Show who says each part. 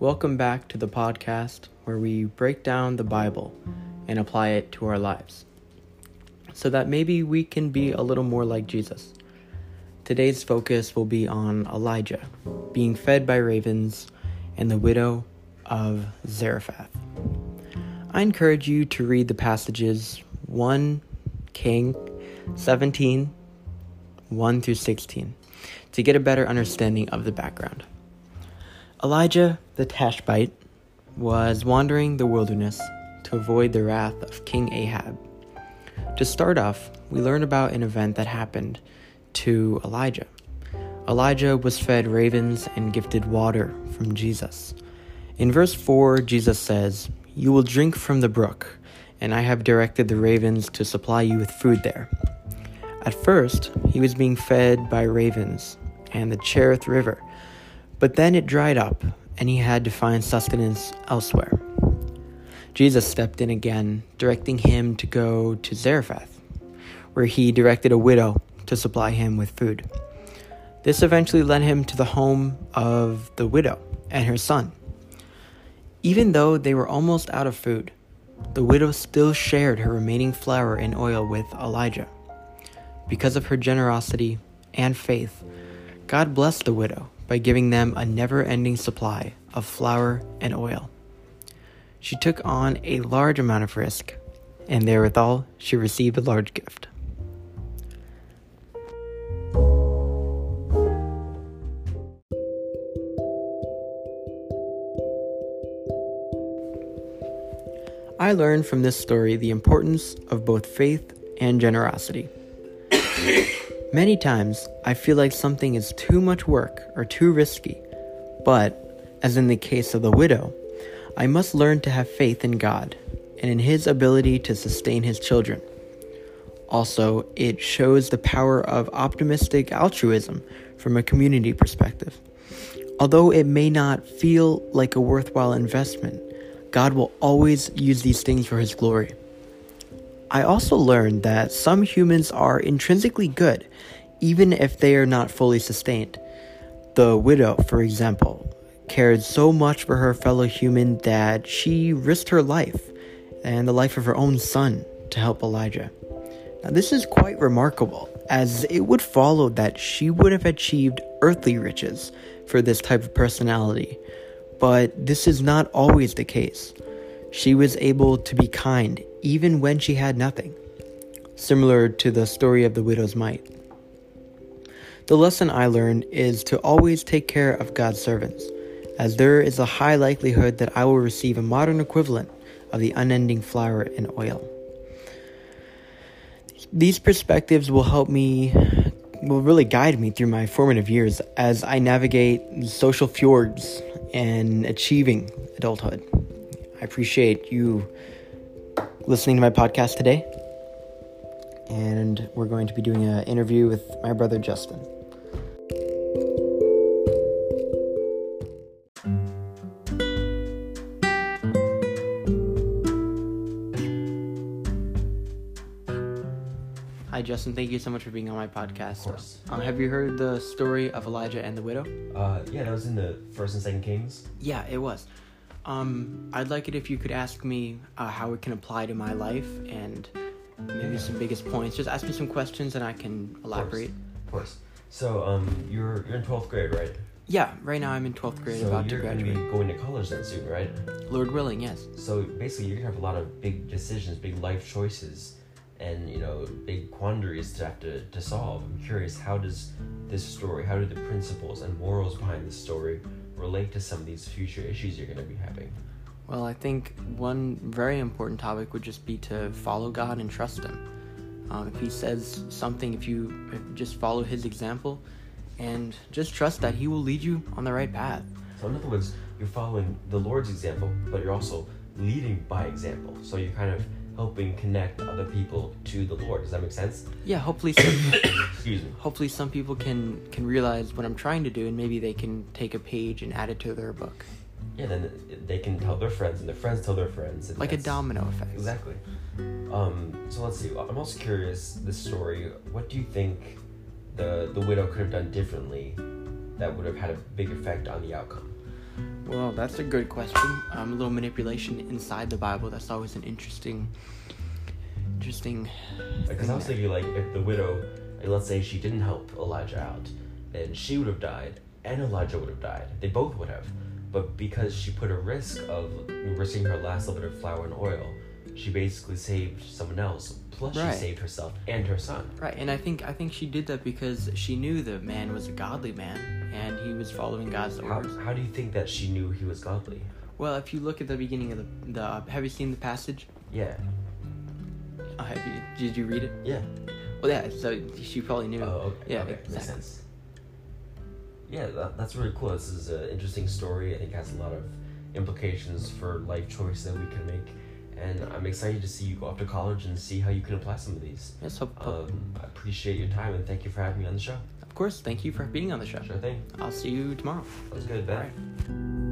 Speaker 1: Welcome back to the podcast where we break down the Bible and apply it to our lives so that maybe we can be a little more like Jesus. Today's focus will be on Elijah being fed by ravens and the widow of Zarephath. I encourage you to read the passages 1 King 17 1 through 16 to get a better understanding of the background. Elijah the Tishbite was wandering the wilderness to avoid the wrath of King Ahab. To start off, we learn about an event that happened to Elijah. Elijah was fed ravens and gifted water from Jesus. In verse 4, Jesus says, You will drink from the brook, and I have directed the ravens to supply you with food there. At first, he was being fed by ravens and the Cherith River, but then it dried up, and he had to find sustenance elsewhere. Jesus stepped in again, directing him to go to Zarephath, where he directed a widow to supply him with food. This eventually led him to the home of the widow and her son. Even though they were almost out of food, the widow still shared her remaining flour and oil with Elijah. Because of her generosity and faith, God blessed the widow by giving them a never ending supply of flour and oil. She took on a large amount of risk, and therewithal she received a large gift. I learned from this story the importance of both faith and generosity. Many times, I feel like something is too much work or too risky, but, as in the case of the widow, I must learn to have faith in God and in His ability to sustain His children. Also, it shows the power of optimistic altruism from a community perspective. Although it may not feel like a worthwhile investment, God will always use these things for His glory. I also learned that some humans are intrinsically good, even if they are not fully sustained. The widow, for example, cared so much for her fellow human that she risked her life and the life of her own son to help Elijah. Now, this is quite remarkable, as it would follow that she would have achieved earthly riches for this type of personality, but this is not always the case. She was able to be kind even when she had nothing, similar to the story of the widow's mite. The lesson I learned is to always take care of God's servants as there is a high likelihood that I will receive a modern equivalent of the unending flour and oil. These perspectives will help me, will really guide me through my formative years as I navigate social fjords and achieving adulthood. I appreciate you listening to my podcast today. And we're going to be doing an interview with my brother Justin. Hi, Justin. Thank you so much for being on my podcast.
Speaker 2: Of course.
Speaker 1: Um, have you heard the story of Elijah and the widow?
Speaker 2: Uh, yeah, that was in the First and Second Kings.
Speaker 1: Yeah, it was. Um, I'd like it if you could ask me uh, how it can apply to my life and maybe some biggest points. Just ask me some questions and I can elaborate.
Speaker 2: Of course. So, um, you're you're in twelfth grade, right?
Speaker 1: Yeah, right now I'm in 12th grade,
Speaker 2: so
Speaker 1: about to
Speaker 2: you're gonna be going to college then soon, right?
Speaker 1: Lord willing, yes.
Speaker 2: So basically, you're gonna have a lot of big decisions, big life choices, and you know, big quandaries to have to, to solve. I'm curious, how does this story, how do the principles and morals behind this story relate to some of these future issues you're gonna be having?
Speaker 1: Well, I think one very important topic would just be to follow God and trust Him. Um, if He says something, if you just follow His example and just trust that He will lead you on the right path.
Speaker 2: So in other words, you're following the Lord's example, but you're also leading by example. So you're kind of helping connect other people to the Lord. Does that make sense?
Speaker 1: Yeah, hopefully some,
Speaker 2: Excuse me.
Speaker 1: hopefully some people can can realize what I'm trying to do and maybe they can take a page and add it to their book.
Speaker 2: Yeah, then they can tell their friends, and their friends tell their friends. and
Speaker 1: Like a domino effect.
Speaker 2: Exactly. Um, so let's see. I'm also curious. This story. What do you think the the widow could have done differently that would have had a big effect on the outcome?
Speaker 1: Well, that's a good question. Um, a little manipulation inside the Bible. That's always an interesting, interesting.
Speaker 2: Because I was thinking, like, if the widow, like, let's say she didn't help Elijah out, then she would have died, and Elijah would have died. They both would have. But because she put a risk of risking her last little bit of flour and oil, she basically saved someone else. Plus,
Speaker 1: Right.
Speaker 2: she saved herself and her son.
Speaker 1: Right, and I think I think she did that because she knew the man was a godly man and he was following God's orders.
Speaker 2: how do you think that she knew he was godly?
Speaker 1: Well, if you look at the beginning of the, the have you seen the passage?
Speaker 2: Yeah.
Speaker 1: Uh, have you, did you read it?
Speaker 2: Yeah.
Speaker 1: Well, yeah. So she probably knew.
Speaker 2: Oh, okay.
Speaker 1: Yeah,
Speaker 2: okay. Makes sense. Yeah, that, that's really cool. This is an interesting story. I think it has a lot of implications for life choices that we can make. And I'm excited to see you go off to college and see how you can apply some of these.
Speaker 1: Yes, hope-
Speaker 2: Um, I appreciate your time and thank you for having me on the show
Speaker 1: course. Thank you for being on the show.
Speaker 2: Sure thing.
Speaker 1: I'll see you tomorrow.
Speaker 2: That was good, Ben.